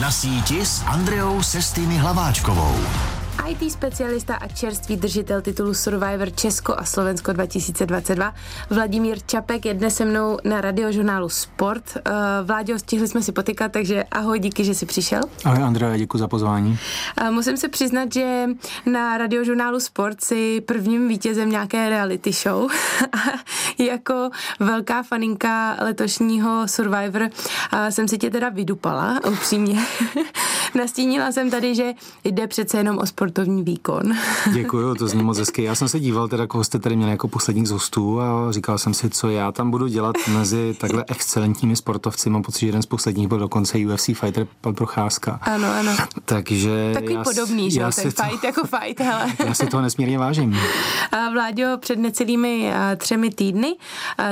Na síti s Andreou Sestými Hlaváčkovou. IT specialista a čerstvý držitel titulu Survivor Česko a Slovensko 2022. Vladimír Čapek je dnes se mnou na radiožurnálu Sport. Uh, Vláďo, stihli jsme si potykat, takže ahoj, díky, že jsi přišel. Ahoj Andrea, děkuji za pozvání. Uh, musím se přiznat, že na radiožurnálu Sport si prvním vítězem nějaké reality show. jako velká faninka letošního Survivor uh, jsem si tě teda vydupala, upřímně. Nastínila jsem tady, že jde přece jenom o sportovní výkon. Děkuji, to zní moc hezky. Já jsem se díval, teda, koho jste tady měli jako posledních z hostů a říkal jsem si, co já tam budu dělat mezi takhle excelentními sportovci. Mám pocit, že jeden z posledních byl dokonce UFC fighter, pan Procházka. Ano, ano. Takže Takový já, podobný, že jo, ten to, fight jako fight, hele. Já si toho nesmírně vážím. A Vláďo, před necelými třemi týdny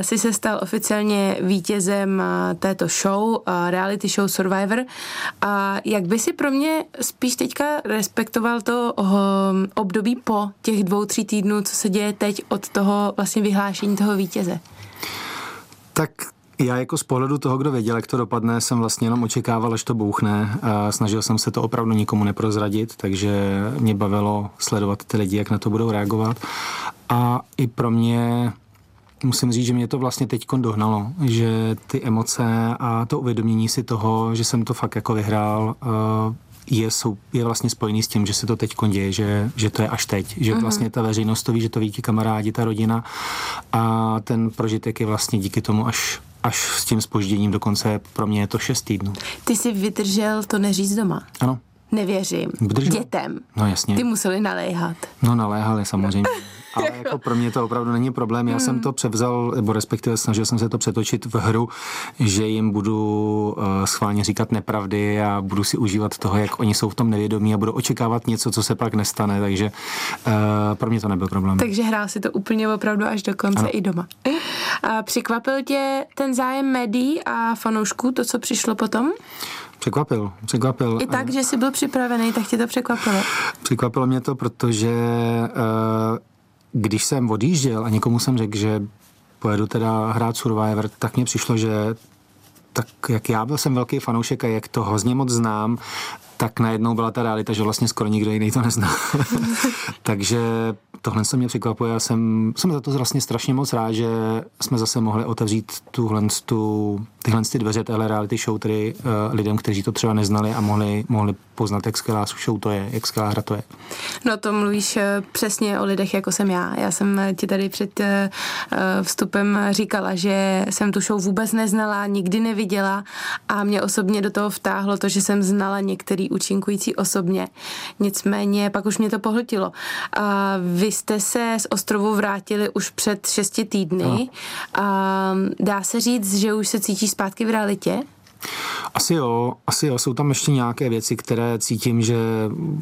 si se stal oficiálně vítězem této show, reality show Survivor. A jak by si pro mě spíš teďka respektoval to um, období po těch dvou, tří týdnů, co se děje teď od toho vlastně vyhlášení toho vítěze? Tak já jako z pohledu toho, kdo věděl, jak to dopadne, jsem vlastně jenom očekával, až to bouchne. A snažil jsem se to opravdu nikomu neprozradit, takže mě bavilo sledovat ty lidi, jak na to budou reagovat. A i pro mě musím říct, že mě to vlastně teď dohnalo, že ty emoce a to uvědomění si toho, že jsem to fakt jako vyhrál, uh, je, jsou, je vlastně spojený s tím, že se to teď děje, že, že to je až teď, že uh-huh. vlastně ta veřejnost to ví, že to ví ti kamarádi, ta rodina a ten prožitek je vlastně díky tomu až až s tím spožděním dokonce pro mě je to šest týdnů. Ty jsi vydržel to neříct doma? Ano. Nevěřím. Vydržel? Dětem. No jasně. Ty museli naléhat. No naléhali samozřejmě. ale jako pro mě to opravdu není problém. Já hmm. jsem to převzal, nebo respektive snažil jsem se to přetočit v hru, že jim budu uh, schválně říkat nepravdy a budu si užívat toho, jak oni jsou v tom nevědomí a budu očekávat něco, co se pak nestane, takže uh, pro mě to nebyl problém. Takže hrál si to úplně opravdu až do konce ano. i doma. A překvapil tě ten zájem médií a fanoušků, to, co přišlo potom? Překvapil, překvapil. I tak, že jsi byl připravený, tak tě to překvapilo? Překvapilo mě to, protože uh, když jsem odjížděl a někomu jsem řekl, že pojedu teda hrát Survivor, tak mně přišlo, že tak jak já byl jsem velký fanoušek a jak to hrozně moc znám, tak najednou byla ta realita, že vlastně skoro nikdo jiný to nezná. Takže tohle se mě překvapuje. Já jsem, jsem za to vlastně strašně moc rád, že jsme zase mohli otevřít tuhle, tu, tyhle ty dveře téhle reality show tedy uh, lidem, kteří to třeba neznali a mohli, mohli poznat, jak skvělá show to je, jak skvělá hra to je. No to mluvíš eh, přesně o lidech, jako jsem já. Já jsem ti tady před uh, vstupem říkala, že jsem tu show vůbec neznala, nikdy neviděla a mě osobně do toho vtáhlo to, že jsem znala některý účinkující osobně. Nicméně pak už mě to pohltilo. A vy jste se z ostrovu vrátili už před šesti týdny. A dá se říct, že už se cítíš zpátky v realitě? Asi jo, asi jo, jsou tam ještě nějaké věci, které cítím, že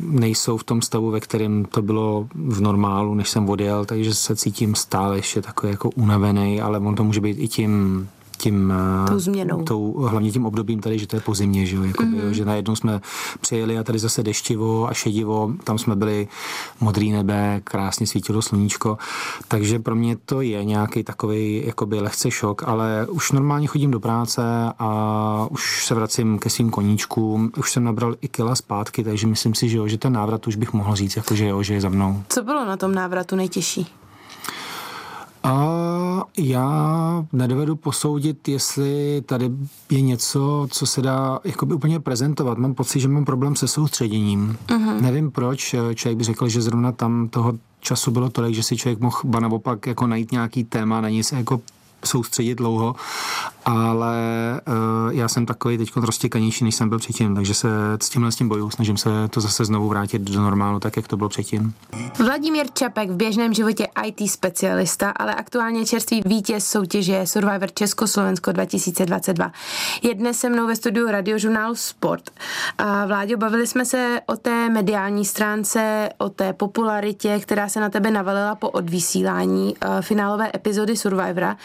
nejsou v tom stavu, ve kterém to bylo v normálu, než jsem odjel, takže se cítím stále ještě takový jako unavený, ale on to může být i tím tím, eh, tou změnou. Tou, hlavně tím obdobím tady, že to je po zimě, že, jo, jakoby, mm-hmm. že najednou jsme přijeli a tady zase deštivo a šedivo, tam jsme byli modrý nebe, krásně svítilo sluníčko, takže pro mě to je nějaký takový jakoby lehce šok, ale už normálně chodím do práce a už se vracím ke svým koníčkům, už jsem nabral i kila zpátky, takže myslím si, že, jo, že ten návrat už bych mohl říct, jako, že jo, že je za mnou. Co bylo na tom návratu nejtěžší? A já nedovedu posoudit, jestli tady je něco, co se dá jakoby úplně prezentovat. Mám pocit, že mám problém se soustředěním. Uh-huh. Nevím proč. Člověk by řekl, že zrovna tam toho času bylo tolik, že si člověk mohl ba naopak jako najít nějaký téma, na něj se jako soustředit dlouho, ale uh, já jsem takový teď roztěkanější, než jsem byl předtím, takže se s tímhle s tím boju, snažím se to zase znovu vrátit do normálu, tak jak to bylo předtím. Vladimír Čapek v běžném životě IT specialista, ale aktuálně čerstvý vítěz soutěže Survivor Československo 2022. Je dnes se mnou ve studiu radiožurnálu Sport. A Vláďo, bavili jsme se o té mediální stránce, o té popularitě, která se na tebe navalila po odvysílání uh, finálové epizody Survivora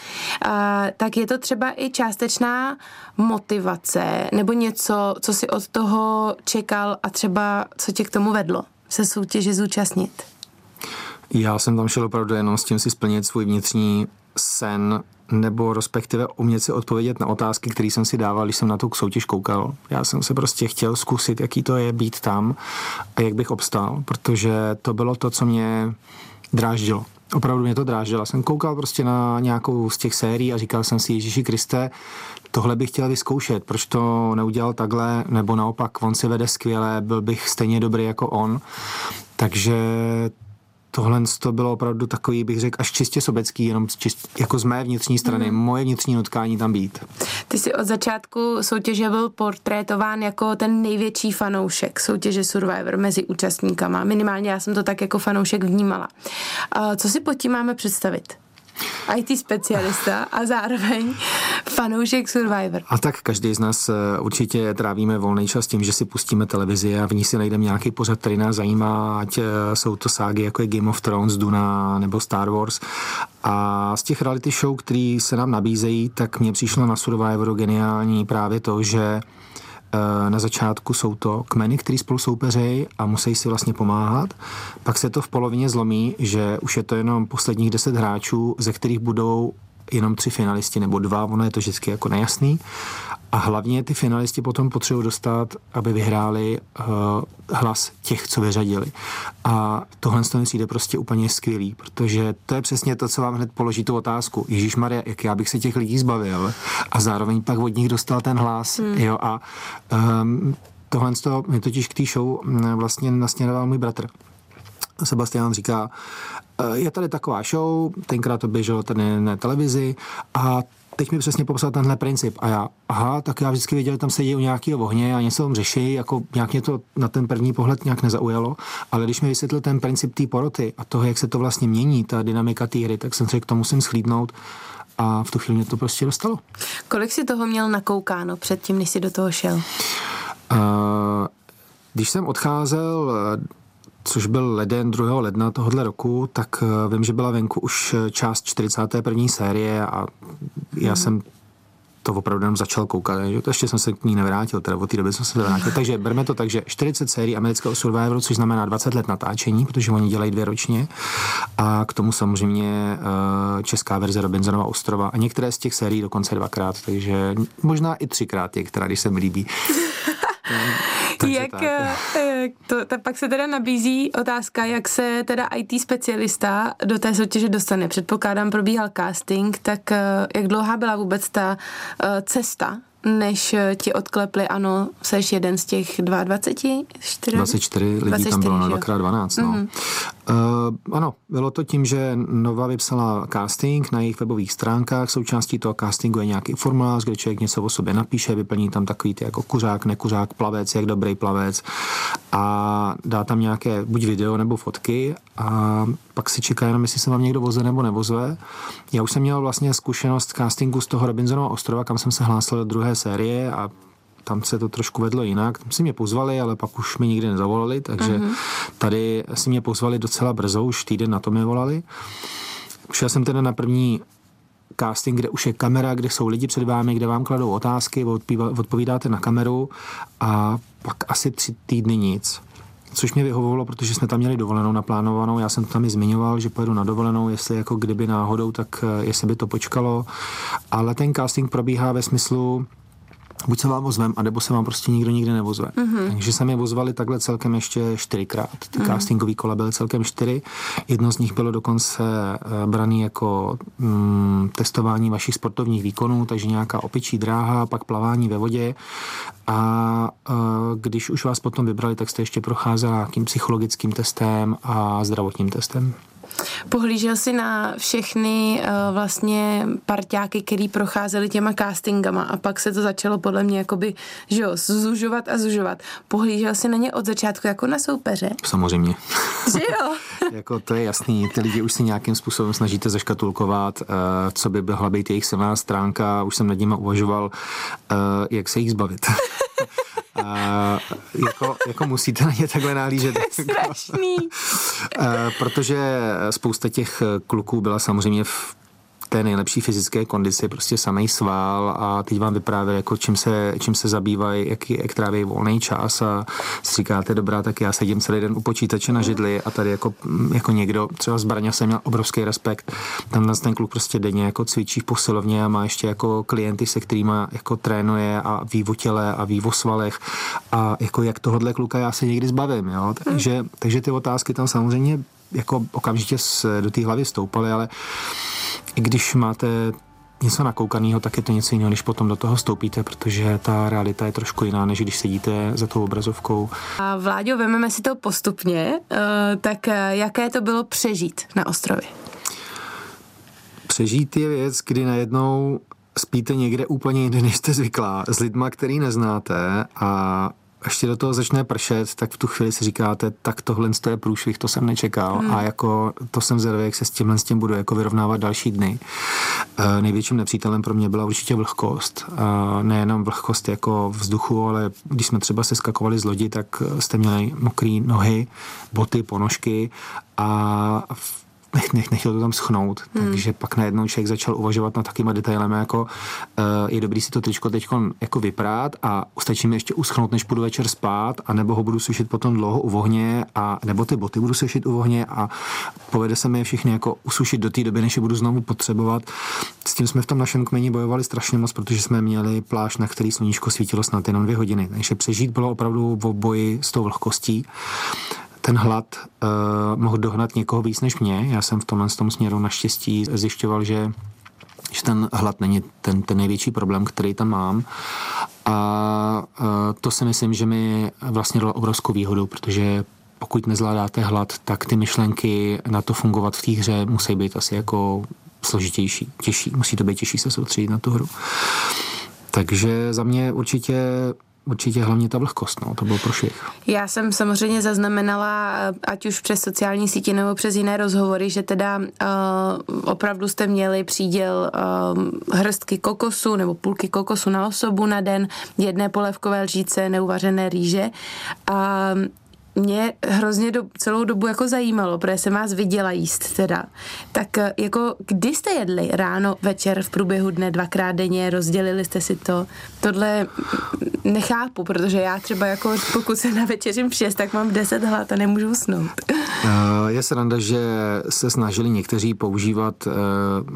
tak je to třeba i částečná motivace nebo něco, co si od toho čekal a třeba co tě k tomu vedlo se soutěže zúčastnit? Já jsem tam šel opravdu jenom s tím si splnit svůj vnitřní sen nebo respektive umět si odpovědět na otázky, které jsem si dával, když jsem na tu soutěž koukal. Já jsem se prostě chtěl zkusit, jaký to je být tam a jak bych obstál, protože to bylo to, co mě dráždilo. Opravdu mě to dráždilo. Jsem koukal prostě na nějakou z těch sérií a říkal jsem si, Ježíši Kriste, tohle bych chtěl vyzkoušet, proč to neudělal takhle, nebo naopak, on si vede skvěle, byl bych stejně dobrý jako on. Takže tohle to bylo opravdu takový, bych řekl, až čistě sobecký, jenom čist, jako z mé vnitřní strany, mm. moje vnitřní nutkání tam být. Ty jsi od začátku soutěže byl portrétován jako ten největší fanoušek soutěže Survivor mezi účastníkama. Minimálně já jsem to tak jako fanoušek vnímala. Co si pod tím máme představit? IT specialista a zároveň fanoušek Survivor. A tak každý z nás eh, určitě trávíme volný čas tím, že si pustíme televizi a v ní si najdeme nějaký pořad, který nás zajímá, ať eh, jsou to ságy jako je Game of Thrones, Duna nebo Star Wars. A z těch reality show, které se nám nabízejí, tak mně přišlo na Survivoru geniální právě to, že na začátku jsou to kmeny, které spolu soupeřejí a musí si vlastně pomáhat. Pak se to v polovině zlomí, že už je to jenom posledních deset hráčů, ze kterých budou jenom tři finalisti nebo dva, ono je to vždycky jako nejasný. A hlavně ty finalisti potom potřebují dostat, aby vyhráli uh, hlas těch, co vyřadili. A tohle mi přijde prostě úplně skvělý, protože to je přesně to, co vám hned položí tu otázku. Ježíš Maria, jak já bych se těch lidí zbavil a zároveň pak od nich dostal ten hlas. Hmm. Jo, a um, tohle to mi totiž k té show mm, vlastně nasměroval můj bratr. Sebastian říká, je tady taková show, tenkrát to běželo tady na televizi a teď mi přesně popsal tenhle princip. A já, aha, tak já vždycky věděl, že tam sedí u nějakého ohně a něco tam řeší, jako nějak mě to na ten první pohled nějak nezaujalo, ale když mi vysvětlil ten princip té poroty a toho, jak se to vlastně mění, ta dynamika té hry, tak jsem řekl, to musím schlídnout a v tu chvíli mě to prostě dostalo. Kolik si toho měl nakoukáno předtím, než jsi do toho šel? Uh, když jsem odcházel což byl leden 2. ledna tohohle roku, tak eh, vím, že byla venku už eh, část 41. série a já mm. jsem to opravdu jenom začal koukat. Že? To ještě jsem se k ní nevrátil, teda od té doby jsem se nevrátil. Takže berme to tak, že 40 sérií amerického Survivoru, což znamená 20 let natáčení, protože oni dělají dvě ročně. A k tomu samozřejmě uh, česká verze Robinsonova ostrova. A některé z těch sérií dokonce dvakrát, takže možná i třikrát je, která když se mi líbí. jak, tak. Eh, to, to, pak se teda nabízí otázka, jak se teda IT specialista do té soutěže dostane. Předpokládám, probíhal casting, tak eh, jak dlouhá byla vůbec ta eh, cesta než ti odklepli, ano, seš jeden z těch 22? 4? 24 lidí 24, tam bylo na 2x12, no. Mm-hmm. Uh, ano, bylo to tím, že Nova vypsala casting na jejich webových stránkách. Součástí toho castingu je nějaký formulář, kde člověk něco o sobě napíše, vyplní tam takový ty jako kuřák, nekuřák, plavec, jak dobrý plavec a dá tam nějaké buď video nebo fotky a pak si čeká jenom, jestli se vám někdo voze nebo nevozve. Já už jsem měl vlastně zkušenost castingu z toho Robinsonova ostrova, kam jsem se hlásil do druhé série a tam se to trošku vedlo jinak. Tam si mě pozvali, ale pak už mi nikdy nezavolali, takže uh-huh. tady si mě pozvali docela brzo, už týden na to mi volali. Šel jsem teda na první casting, kde už je kamera, kde jsou lidi před vámi, kde vám kladou otázky, odpovídáte na kameru a pak asi tři týdny nic. Což mě vyhovovalo, protože jsme tam měli dovolenou naplánovanou. Já jsem to tam i zmiňoval, že pojedu na dovolenou, jestli jako kdyby náhodou, tak eh, jestli by to počkalo. Ale ten casting probíhá ve smyslu, buď se vám ozvem, anebo se vám prostě nikdo nikdy nevozve. Mm-hmm. Takže se mě vozvali takhle celkem ještě čtyřikrát. Ty mm-hmm. castingový kola byly celkem čtyři. Jedno z nich bylo dokonce eh, braný jako mm, testování vašich sportovních výkonů, takže nějaká opičí dráha, pak plavání ve vodě. A a eh, když už vás potom vybrali, tak jste ještě procházela nějakým psychologickým testem a zdravotním testem. Pohlížel si na všechny uh, vlastně parťáky, který procházeli těma castingama a pak se to začalo podle mě jakoby, že jo, zužovat a zužovat. Pohlížel si na ně od začátku jako na soupeře? Samozřejmě. Že jo? jako to je jasný, ty lidi už si nějakým způsobem snažíte zaškatulkovat, uh, co by byla být jejich silná stránka, už jsem nad nimi uvažoval, uh, jak se jich zbavit. A jako, jako musíte na ně takhle nahlížet. Strašný. protože spousta těch kluků byla samozřejmě v té nejlepší fyzické kondici, prostě samý sval a teď vám vyprávěl, jako čím se, čím se zabývají, jak, jak tráví volný čas a si říkáte, dobrá, tak já sedím celý den u počítače na židli a tady jako, jako někdo, třeba z Braňa jsem měl obrovský respekt, tam ten kluk prostě denně jako cvičí v posilovně a má ještě jako klienty, se kterými jako trénuje a ví o těle a ví o svalech a jako jak tohohle kluka já se někdy zbavím, jo? Takže, hmm. takže ty otázky tam samozřejmě jako okamžitě do té hlavy stoupaly, ale i když máte něco nakoukaného, tak je to něco jiného, když potom do toho stoupíte, protože ta realita je trošku jiná, než když sedíte za tou obrazovkou. A Vláďo, vezmeme si to postupně, eh, tak eh, jaké to bylo přežít na ostrově? Přežít je věc, kdy najednou spíte někde úplně jinde, než jste zvyklá, s lidma, který neznáte a ještě do toho začne pršet, tak v tu chvíli si říkáte, tak tohle je průšvih, to jsem nečekal hmm. a jako to jsem zvědavý, jak se s tímhle s tím budu jako vyrovnávat další dny. E, největším nepřítelem pro mě byla určitě vlhkost. E, nejenom vlhkost jako vzduchu, ale když jsme třeba se skakovali z lodi, tak jste měli mokré nohy, boty, ponožky a v nech, nech, nechtěl to tam schnout, hmm. takže pak najednou člověk začal uvažovat nad takýma detailem, jako uh, je dobrý si to tričko teď jako vyprát a stačí mi ještě uschnout, než půjdu večer spát, a nebo ho budu sušit potom dlouho u vohně, a nebo ty boty budu sušit u vohně a povede se mi je všechny jako usušit do té doby, než je budu znovu potřebovat. S tím jsme v tom našem kmeni bojovali strašně moc, protože jsme měli pláž, na který sluníčko svítilo snad jenom dvě hodiny. Takže přežít bylo opravdu v boji s tou vlhkostí ten hlad uh, mohl dohnat někoho víc než mě. Já jsem v tomhle tom směru naštěstí zjišťoval, že že ten hlad není ten, ten největší problém, který tam mám. A uh, to si myslím, že mi vlastně dalo obrovskou výhodu, protože pokud nezvládáte hlad, tak ty myšlenky na to fungovat v té hře musí být asi jako složitější, těžší. Musí to být těžší se soustředit na tu hru. Takže za mě určitě určitě hlavně ta vlhkost, no, to bylo prošvih. Já jsem samozřejmě zaznamenala, ať už přes sociální sítě nebo přes jiné rozhovory, že teda uh, opravdu jste měli příděl uh, hrstky kokosu nebo půlky kokosu na osobu na den, jedné polevkové lžíce, neuvařené rýže. A mě hrozně do, celou dobu jako zajímalo, protože jsem vás viděla jíst teda. Tak eh, jako kdy jste jedli? Ráno, večer, v průběhu dne, dvakrát denně, rozdělili jste si to? Tohle nechápu, protože já třeba jako pokud se na večeřím v 6, tak mám 10 hlad a nemůžu usnout. Eh, je sranda, že se snažili někteří používat eh,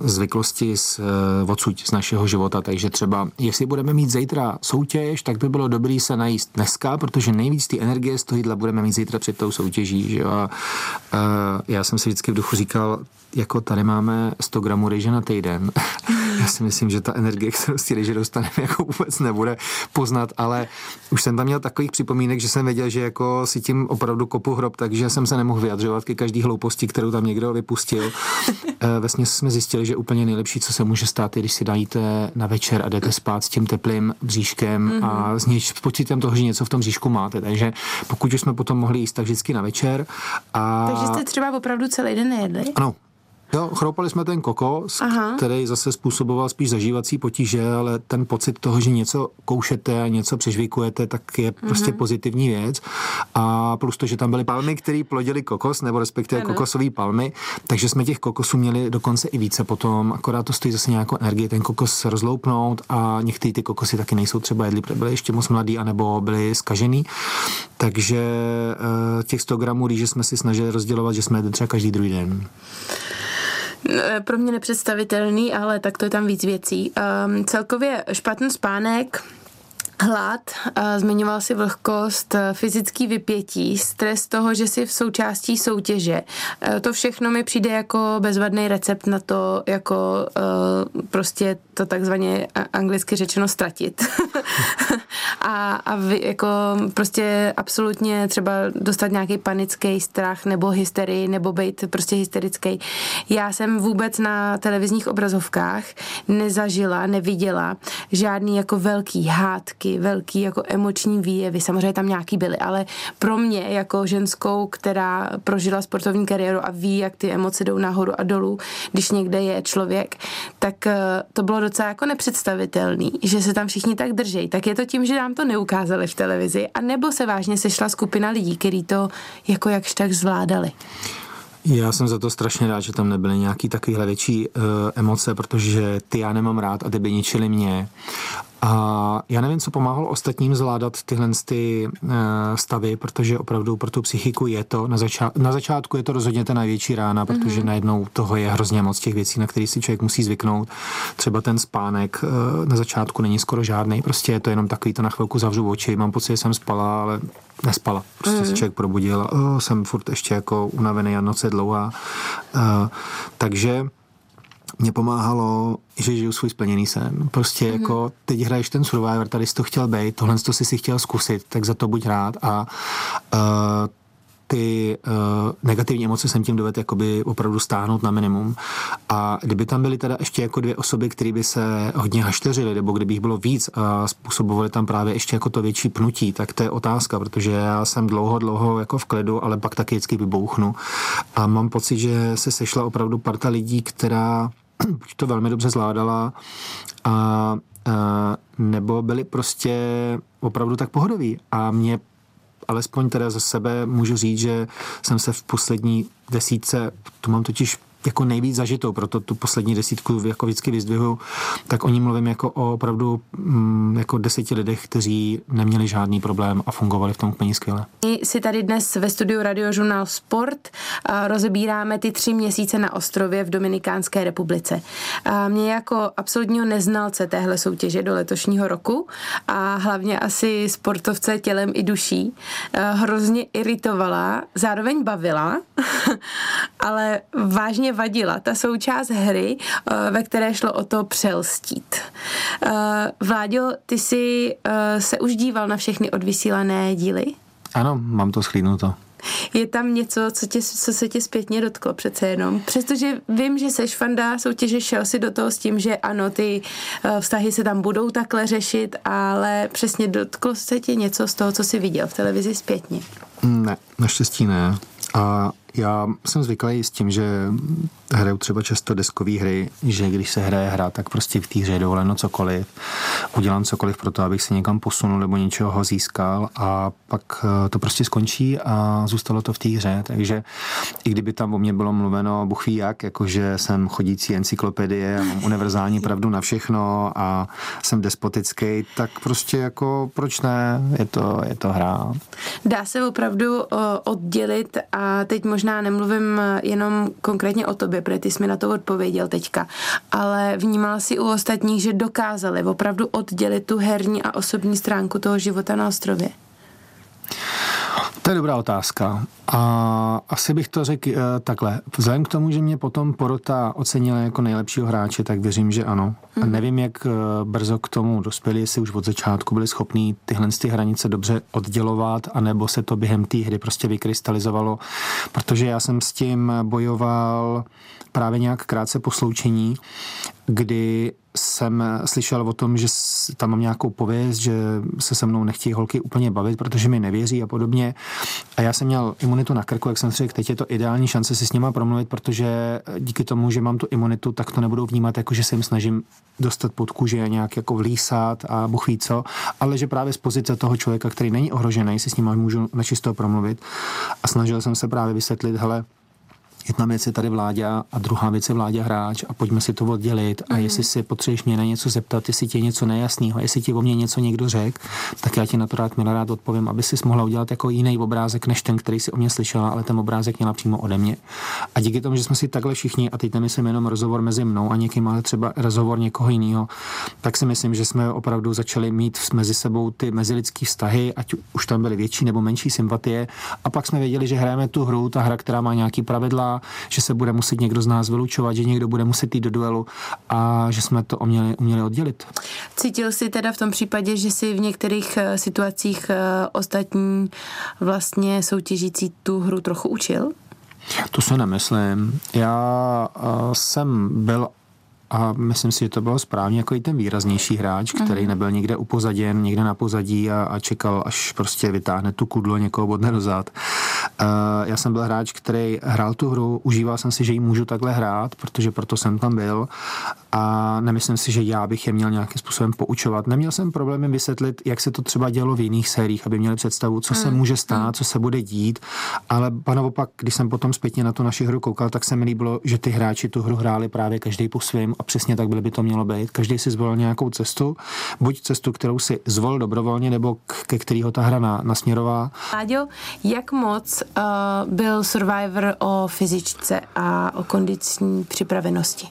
zvyklosti z odsud, z našeho života, takže třeba jestli budeme mít zítra soutěž, tak by bylo dobré se najíst dneska, protože nejvíc ty energie z tohohle budeme mít zítra před tou soutěží. Že jo? A, a já jsem si vždycky v duchu říkal, jako tady máme 100 gramů ryže na týden. Já si myslím, že ta energie, kterou z té dostaneme, jako vůbec nebude poznat, ale už jsem tam měl takových připomínek, že jsem věděl, že jako si tím opravdu kopu hrob, takže jsem se nemohl vyjadřovat ke každý hlouposti, kterou tam někdo vypustil. Eh, Vesně jsme zjistili, že úplně nejlepší, co se může stát, je, když si dajíte na večer a jdete spát s tím teplým bříškem mm-hmm. a mhm. s, něč, s pocitem toho, že něco v tom bříšku máte. Takže pokud už jsme potom mohli jíst, tak vždycky na večer. A... Takže jste třeba opravdu celý den nejedli? Ano, Jo, chroupali jsme ten kokos, Aha. který zase způsoboval spíš zažívací potíže, ale ten pocit toho, že něco koušete a něco přežvíkujete, tak je uh-huh. prostě pozitivní věc. A plus to, že tam byly palmy, které plodily kokos, nebo respektive ano. kokosové palmy, takže jsme těch kokosů měli dokonce i více potom, akorát to stojí zase nějakou energii, ten kokos rozloupnout a některé ty kokosy taky nejsou třeba jedli, protože byly ještě moc mladý, anebo byly skažený. Takže eh, těch 100 gramů rýže jsme si snažili rozdělovat, že jsme jedli třeba každý druhý den. Eh, pro mě nepředstavitelný, ale tak to je tam víc věcí. Um, celkově špatný spánek, Hlad, zmiňoval si vlhkost, fyzický vypětí, stres toho, že si v součástí soutěže. To všechno mi přijde jako bezvadný recept na to, jako prostě to takzvaně anglicky řečeno ztratit. a, a vy, jako prostě absolutně třeba dostat nějaký panický strach nebo hysterii nebo být prostě hysterický. Já jsem vůbec na televizních obrazovkách nezažila, neviděla žádný jako velký hádky, velký, jako emoční výjevy, samozřejmě tam nějaký byly, ale pro mě jako ženskou, která prožila sportovní kariéru a ví, jak ty emoce jdou nahoru a dolů, když někde je člověk, tak eh, to bylo docela jako nepředstavitelný, že se tam všichni tak drží. Tak je to tím, že nám to neukázali v televizi, a nebo se vážně sešla skupina lidí, kteří to jako jakž tak zvládali. Já jsem za to strašně rád, že tam nebyly nějaký takovýhle větší uh, emoce, protože ty já nemám rád a ty by ničili mě. A já nevím, co pomáhalo ostatním zvládat tyhle ty, uh, stavy, protože opravdu pro tu psychiku je to, na, zača- na začátku je to rozhodně ta největší rána, protože mm-hmm. najednou toho je hrozně moc těch věcí, na které si člověk musí zvyknout. Třeba ten spánek uh, na začátku není skoro žádný, prostě je to jenom takový, to na chvilku zavřu oči, mám pocit, že jsem spala, ale nespala. Prostě mm. se člověk probudil a oh, jsem furt ještě jako unavený a noc je dlouhá. Uh, takže mě pomáhalo, že žiju svůj splněný sen. Prostě mm. jako teď hraješ ten Survivor, tady jsi to chtěl být, tohle to si si chtěl zkusit, tak za to buď rád a uh, ty uh, negativní emoce jsem tím dovedl jakoby opravdu stáhnout na minimum. A kdyby tam byly teda ještě jako dvě osoby, které by se hodně hašteřily, nebo kdyby jich bylo víc a způsobovali tam právě ještě jako to větší pnutí, tak to je otázka, protože já jsem dlouho, dlouho jako v klidu, ale pak taky vždycky vybouchnu. A mám pocit, že se sešla opravdu parta lidí, která to velmi dobře zvládala a, a nebo byli prostě opravdu tak pohodoví. A mě alespoň teda za sebe můžu říct, že jsem se v poslední desítce, tu mám totiž jako nejvíc zažitou, proto tu poslední desítku jako vždycky vyzdvihu, tak o ní mluvím jako o opravdu mm, jako deseti lidech, kteří neměli žádný problém a fungovali v tom úplně skvěle. My si tady dnes ve studiu Radiožurnál Sport rozebíráme ty tři měsíce na ostrově v Dominikánské republice. Mě jako absolutního neznalce téhle soutěže do letošního roku a hlavně asi sportovce tělem i duší hrozně iritovala, zároveň bavila, ale vážně vadila ta součást hry, eh, ve které šlo o to přelstít. Eh, Vláďo, ty jsi eh, se už díval na všechny odvysílané díly? Ano, mám to schlídnuto. Je tam něco, co, tě, co se tě zpětně dotklo přece jenom? Přestože vím, že seš fanda soutěže, šel si do toho s tím, že ano, ty vztahy se tam budou takhle řešit, ale přesně dotklo se tě něco z toho, co jsi viděl v televizi zpětně? Ne, naštěstí ne. A já jsem zvyklý s tím, že hraju třeba často deskové hry, že když se hraje hra, tak prostě v té hře je dovoleno cokoliv. Udělám cokoliv pro to, abych se někam posunul nebo něčeho získal a pak eh, to prostě skončí a zůstalo to v té hře. Takže i kdyby tam o mě bylo mluveno, Bůh ví jak, jakože jsem chodící encyklopedie mám univerzální pravdu na všechno a jsem despotický, tak prostě jako proč ne? Je to, je to hra. Dá se opravdu oddělit a teď možná nemluvím jenom konkrétně o tobě, protože ty jsi mi na to odpověděl teďka, ale vnímal si u ostatních, že dokázali opravdu oddělit tu herní a osobní stránku toho života na ostrově? To je dobrá otázka. A asi bych to řekl uh, takhle. Vzhledem k tomu, že mě potom porota ocenila jako nejlepšího hráče, tak věřím, že ano. Mm. A mhm. nevím, jak uh, brzo k tomu dospěli, jestli už od začátku byli schopní tyhle ty hranice dobře oddělovat, anebo se to během té hry prostě vykrystalizovalo, protože já jsem s tím bojoval právě nějak krátce po sloučení, kdy jsem slyšel o tom, že tam mám nějakou pověst, že se se mnou nechtějí holky úplně bavit, protože mi nevěří a podobně. A já jsem měl imunitu na krku, jak jsem si řekl, teď je to ideální šance si s nima promluvit, protože díky tomu, že mám tu imunitu, tak to nebudou vnímat, jako že se jim snažím dostat pod kůži a nějak jako vlísat a buch ví co, ale že právě z pozice toho člověka, který není ohrožený, si s nima můžu načisto promluvit. A snažil jsem se právě vysvětlit, hele, Jedna věc je tady vládě a druhá věc je vládě hráč a pojďme si to oddělit a mm. jestli si potřebuješ mě na něco zeptat, jestli ti je něco nejasného, jestli ti o mě něco někdo řekl, tak já ti na to rád milá rád odpovím, aby si mohla udělat jako jiný obrázek než ten, který si o mě slyšela, ale ten obrázek měla přímo ode mě. A díky tomu, že jsme si takhle všichni, a teď nemyslím jenom rozhovor mezi mnou a někým, ale třeba rozhovor někoho jiného, tak si myslím, že jsme opravdu začali mít mezi sebou ty mezilidské vztahy, ať už tam byly větší nebo menší sympatie, a pak jsme věděli, že hrajeme tu hru, ta hra, která má nějaký pravidla, že se bude muset někdo z nás vylučovat, že někdo bude muset jít do duelu a že jsme to uměli, uměli oddělit. Cítil jsi teda v tom případě, že si v některých eh, situacích eh, ostatní vlastně soutěžící tu hru trochu učil? To se nemyslím. Já eh, jsem byl a myslím si, že to bylo správně jako i ten výraznější hráč, který uh-huh. nebyl někde upozaděn, někde na pozadí a, a čekal, až prostě vytáhne tu kudlo někoho bodne dozad. Já jsem byl hráč, který hrál tu hru, užíval jsem si, že ji můžu takhle hrát, protože proto jsem tam byl a nemyslím si, že já bych je měl nějakým způsobem poučovat. Neměl jsem problém vysvětlit, jak se to třeba dělo v jiných sériích, aby měli představu, co se hmm. může stát, hmm. co se bude dít, ale naopak, když jsem potom zpětně na tu naši hru koukal, tak se mi líbilo, že ty hráči tu hru hráli právě každý po svém a přesně tak by to mělo být. Každý si zvolil nějakou cestu, buď cestu, kterou si zvolil dobrovolně, nebo ke kterého ta hra nasměrová. Láďo, jak moc uh, byl Survivor o fyzičce a o kondiční připravenosti?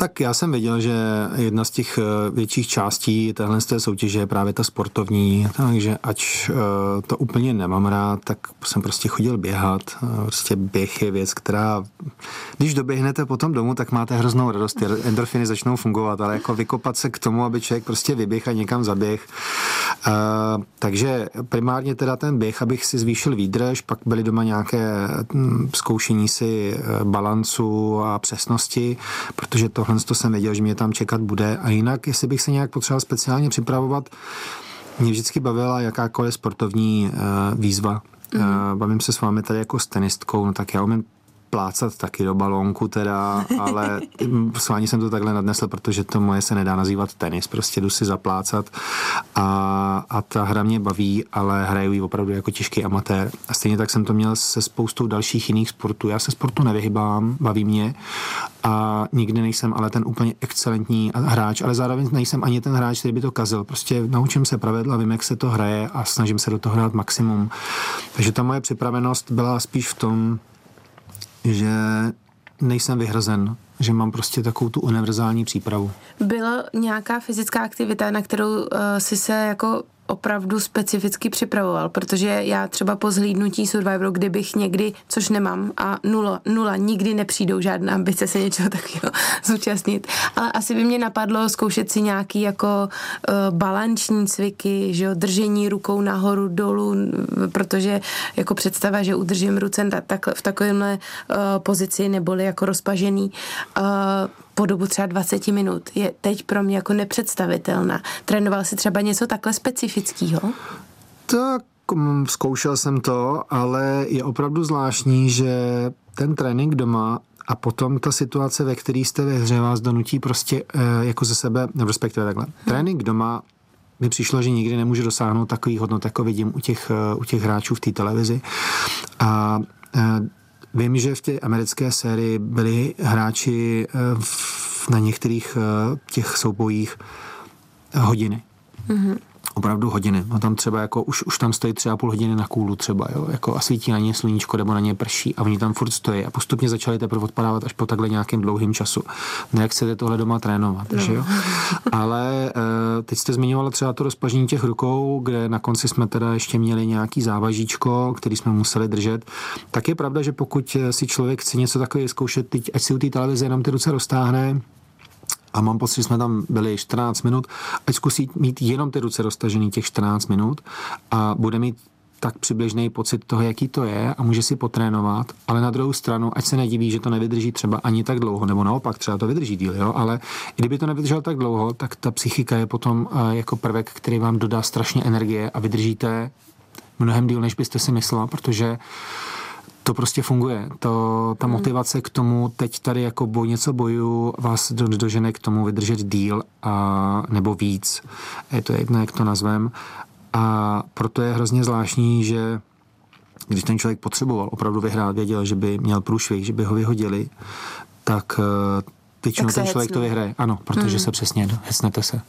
Tak já jsem věděl, že jedna z těch eh, větších částí téhle z té soutěže je právě ta sportovní, takže ať eh, to úplně nemám rád, tak jsem prostě chodil běhat. Eh, prostě běh je věc, která, když doběhnete potom domů, tak máte hroznou radost, ty endorfiny začnou fungovat, ale jako vykopat se k tomu, aby člověk prostě vyběh a někam zaběh. Takže primárně teda ten běh, abych si zvýšil výdrž, pak byly doma nějaké hm, zkoušení si balancu a přesnosti, protože to tohle to jsem věděl, že mě tam čekat bude. A jinak, jestli bych se nějak potřeboval speciálně připravovat, mě vždycky bavila jakákoliv sportovní uh, výzva. Mm-hmm. Uh, bavím se s vámi tady jako s tenistkou, no tak já umím plácat taky do balónku teda, ale s vámi jsem to takhle nadnesl, protože to moje se nedá nazývat tenis, prostě jdu si zaplácat a, a ta hra mě baví, ale hraju ji opravdu jako těžký amatér. A stejně tak jsem to měl se spoustou dalších jiných sportů. Já se sportu nevyhybám, baví mě a nikdy nejsem ale ten úplně excelentní hráč, ale zároveň nejsem ani ten hráč, který by to kazil. Prostě naučím se pravidla, vím, jak se to hraje a snažím se do toho hrát maximum. Takže ta moje připravenost byla spíš v tom, že nejsem vyhrazen, že mám prostě takovou tu univerzální přípravu. Byla nějaká fyzická aktivita, na kterou uh, si se jako opravdu specificky připravoval, protože já třeba po zhlídnutí Survivoru, kdybych někdy, což nemám, a nula, nula nikdy nepřijdou žádná ambice se něčeho takového zúčastnit, ale asi by mě napadlo zkoušet si nějaký jako uh, balanční cviky, že jo, držení rukou nahoru, dolů, protože jako představa, že udržím ruce tak, v takovémhle uh, pozici neboli jako rozpažený, uh, po dobu třeba 20 minut je teď pro mě jako nepředstavitelná. Trénoval si třeba něco takhle specifického? Tak mm, zkoušel jsem to, ale je opravdu zvláštní, že ten trénink doma a potom ta situace, ve které jste ve hře, vás donutí prostě e, jako ze sebe, respektive takhle. Hmm. Trénink doma mi přišlo, že nikdy nemůže dosáhnout takový hodnot, jako vidím u těch, eh, u těch hráčů v té televizi. A e, Vím, že v té americké sérii byli hráči eh, na některých eh, těch soubojích hodiny. Mm-hmm opravdu hodiny. No tam třeba jako už, už tam stojí třeba půl hodiny na kůlu třeba, jo, jako a svítí na ně sluníčko nebo na ně prší a oni tam furt stojí a postupně začali teprve odpadávat až po takhle nějakým dlouhým času. No jak chcete tohle doma trénovat, no. že jo? Ale uh, teď jste zmiňovala třeba to rozpažení těch rukou, kde na konci jsme teda ještě měli nějaký závažíčko, který jsme museli držet. Tak je pravda, že pokud si člověk chce něco takového zkoušet, teď, ať si u té televize jenom ty ruce roztáhne, a mám pocit, že jsme tam byli 14 minut, ať zkusí mít jenom ty ruce roztažený těch 14 minut a bude mít tak přibližný pocit toho, jaký to je a může si potrénovat, ale na druhou stranu, ať se nediví, že to nevydrží třeba ani tak dlouho, nebo naopak třeba to vydrží díl, jo? ale kdyby to nevydrželo tak dlouho, tak ta psychika je potom uh, jako prvek, který vám dodá strašně energie a vydržíte mnohem díl, než byste si myslela, protože uh, to prostě funguje. To, ta hmm. motivace k tomu, teď tady jako boj něco boju, vás do, dožene k tomu vydržet díl a, nebo víc. Je to jedno, jak to nazvem. A proto je hrozně zvláštní, že když ten člověk potřeboval opravdu vyhrát, věděl, že by měl průšvih, že by ho vyhodili, tak Většinou ten člověk hecnu. to vyhraje, ano, protože hmm. se přesně hecnete se.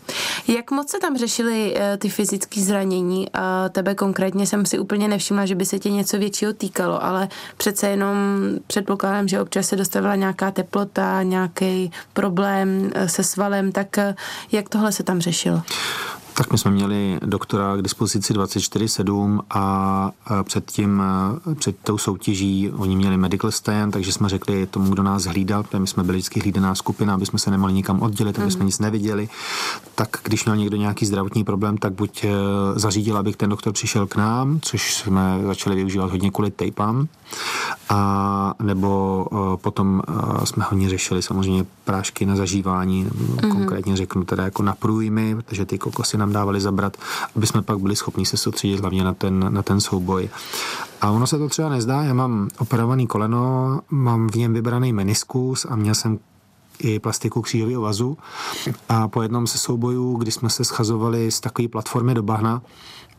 Jak moc se tam řešily uh, ty fyzické zranění? A tebe konkrétně jsem si úplně nevšimla, že by se tě něco většího týkalo, ale přece jenom předpokládám, že občas se dostavila nějaká teplota, nějaký problém uh, se svalem, tak uh, jak tohle se tam řešilo? Tak my jsme měli doktora k dispozici 24-7 a před, tím, před tou soutěží oni měli medical stand, takže jsme řekli tomu, kdo nás hlídal, protože my jsme byli vždycky hlídaná skupina, aby jsme se nemohli nikam oddělit, aby jsme mhm. nic neviděli. Tak když měl někdo nějaký zdravotní problém, tak buď e, zařídil, aby ten doktor přišel k nám, což jsme začali využívat hodně kvůli tejpám, A nebo potom jsme hodně řešili samozřejmě prášky na zažívání, mm-hmm. konkrétně řeknu teda jako na průjmy, protože ty kokosy nám dávali zabrat, aby jsme pak byli schopni se soustředit hlavně na ten, na ten souboj. A ono se to třeba nezdá, já mám operovaný koleno, mám v něm vybraný meniskus a měl jsem i plastiku křížového vazu. A po jednom ze soubojů, kdy jsme se schazovali z takové platformy do bahna,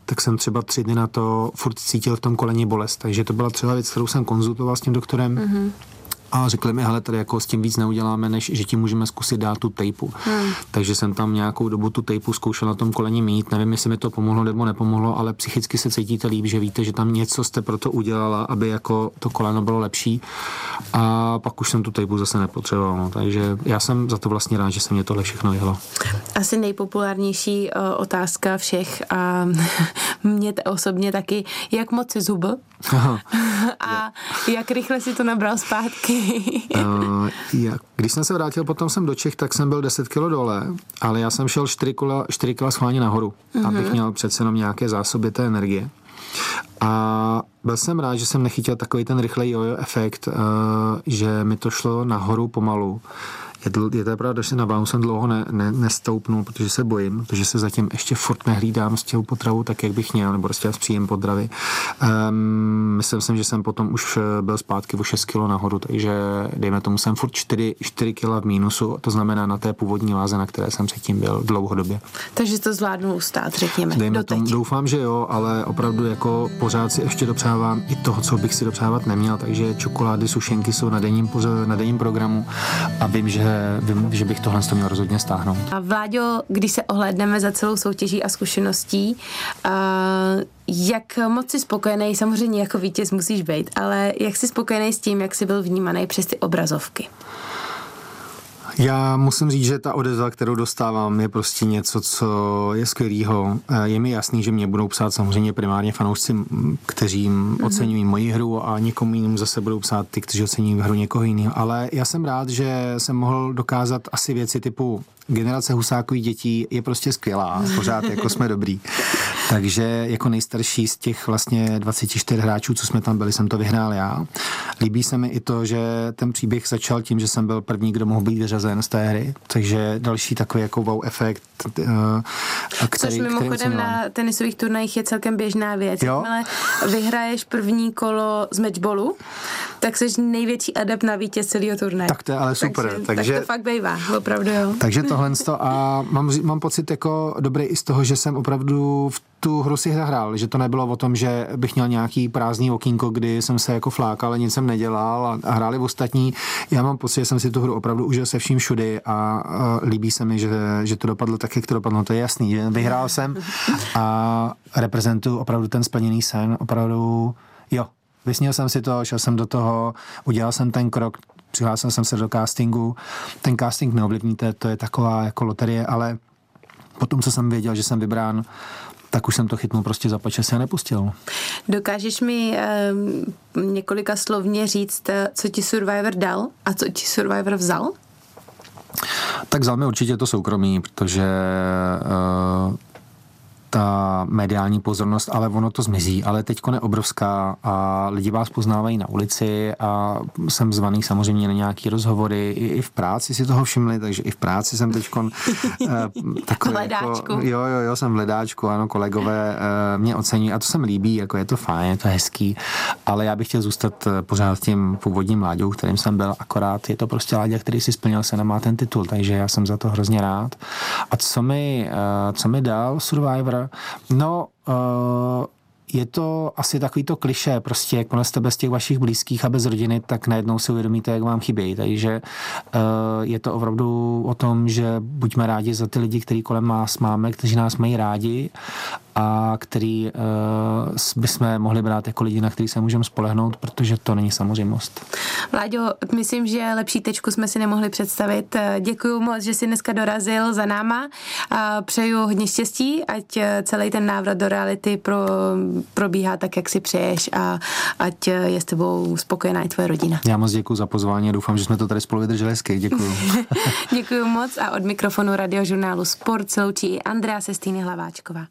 tak jsem třeba tři dny na to furt cítil v tom koleni bolest. Takže to byla třeba věc, kterou jsem konzultoval s tím doktorem. Mm-hmm a řekli mi, hele, tady jako s tím víc neuděláme, než že ti můžeme zkusit dát tu tejpu. Hmm. Takže jsem tam nějakou dobu tu tejpu zkoušel na tom koleni mít. Nevím, jestli mi to pomohlo nebo nepomohlo, ale psychicky se cítíte líp, že víte, že tam něco jste pro to udělala, aby jako to koleno bylo lepší. A pak už jsem tu tejpu zase nepotřeboval. No. Takže já jsem za to vlastně rád, že se mě tohle všechno vyhlo. Asi nejpopulárnější uh, otázka všech a mě osobně taky, jak moc si zubl a jak rychle si to nabral zpátky uh, jak, když jsem se vrátil potom jsem do Čech, tak jsem byl 10 kg dole, ale já jsem šel 4 kg, 4 kg schválně nahoru, uh-huh. abych měl přece jenom nějaké zásoby té energie. A byl jsem rád, že jsem nechytil takový ten rychlej jojo efekt, uh, že mi to šlo nahoru pomalu je, dl, je to pravda, že se na váhu jsem dlouho ne, ne, nestoupnul, protože se bojím, protože se zatím ještě furt nehlídám s těhou potravu tak, jak bych měl, nebo prostě s příjem potravy. Um, myslím si, že jsem potom už eh, byl zpátky o 6 kg nahoru, takže dejme tomu, jsem furt 4, 4 kg v mínusu, to znamená na té původní váze, na které jsem předtím byl dlouhodobě. Takže to zvládnu ustát, řekněme. Dejme tomu, doufám, že jo, ale opravdu jako pořád si ještě dopřávám i toho, co bych si dopřávat neměl, takže čokolády, sušenky jsou na denním, na denním programu a vím, že vím, že bych tohle měl rozhodně stáhnout. A Vláďo, když se ohlédneme za celou soutěží a zkušeností, uh, jak moc jsi spokojený, samozřejmě jako vítěz musíš být, ale jak jsi spokojený s tím, jak jsi byl vnímaný přes ty obrazovky? Já musím říct, že ta odezva, kterou dostávám, je prostě něco, co je skvělého. Eh, je mi jasný, že mě budou psát samozřejmě primárně fanoušci, kteří mm-hmm. oceňují moji hru a někomu jinému zase budou psát ty, kteří oceňují hru někoho jiného. Ale já jsem rád, že jsem mohl dokázat asi věci typu generace Husákových dětí je prostě skvělá, pořád jako jsme dobrý. Takže jako nejstarší z těch vlastně 24 hráčů, co jsme tam byli, jsem to vyhrál já. Líbí se mi i to, že ten příběh začal tím, že jsem byl první, kdo mohl být vyřazen z té hry, takže další takový jako wow efekt. Uh, který, Což mimochodem na tenisových turnajích je celkem běžná věc. Jo? Jakmile vyhraješ první kolo z matchballu, tak jsi největší adept na vítěz celého turnaje. Tak to je ale super. Takže, takže, tak to fakt bývá, opravdu jo. Takže tohle a mám, mám pocit jako dobrý i z toho, že jsem opravdu v tu hru si hrál, že to nebylo o tom, že bych měl nějaký prázdný okýnko, kdy jsem se jako flákal, ale nic jsem nedělal a, a hráli v ostatní. Já mám pocit, že jsem si tu hru opravdu užil se vším všudy a, a líbí se mi, že, že to dopadlo tak, jak to dopadlo. To je jasný, že vyhrál jsem a reprezentuju opravdu ten splněný sen, opravdu jo, Vysnil jsem si to, šel jsem do toho, udělal jsem ten krok, přihlásil jsem se do castingu. Ten casting neovlivníte, to je taková jako loterie, ale potom, co jsem věděl, že jsem vybrán, tak už jsem to chytnul prostě za pače a nepustil. Dokážeš mi um, několika slovně říct, eh, co ti Survivor dal a co ti Survivor vzal? Tak vzal mi určitě to soukromí, protože uh, ta mediální pozornost, ale ono to zmizí. Ale teď je obrovská a lidi vás poznávají na ulici a jsem zvaný samozřejmě na nějaký rozhovory. I, i v práci si toho všimli, takže i v práci jsem teď eh, takový jako, jo, jo, jo, jsem v ledáčku, ano, kolegové eh, mě ocení a to se mi líbí, jako je to fajn, je to hezký, ale já bych chtěl zůstat eh, pořád tím původním Láďou, kterým jsem byl, akorát je to prostě Láďa, který si splnil se, nemá ten titul, takže já jsem za to hrozně rád. A co mi, co mi dal Survivor, No, uh, je to asi takový to kliše, prostě jakmile jste bez těch vašich blízkých a bez rodiny, tak najednou si uvědomíte, jak vám chybějí. Takže uh, je to opravdu o tom, že buďme rádi za ty lidi, kteří kolem nás máme, kteří nás mají rádi a který uh, bychom mohli brát jako lidi, na který se můžeme spolehnout, protože to není samozřejmost. Vláďo, myslím, že lepší tečku jsme si nemohli představit. Děkuji moc, že jsi dneska dorazil za náma. A přeju hodně štěstí, ať celý ten návrat do reality pro, probíhá tak, jak si přeješ a ať je s tebou spokojená i tvoje rodina. Já moc děkuji za pozvání a doufám, že jsme to tady spolu vydrželi hezky. Děkuji. děkuji moc a od mikrofonu radiožurnálu Sport se loučí i Andrea Sestýny Hlaváčková.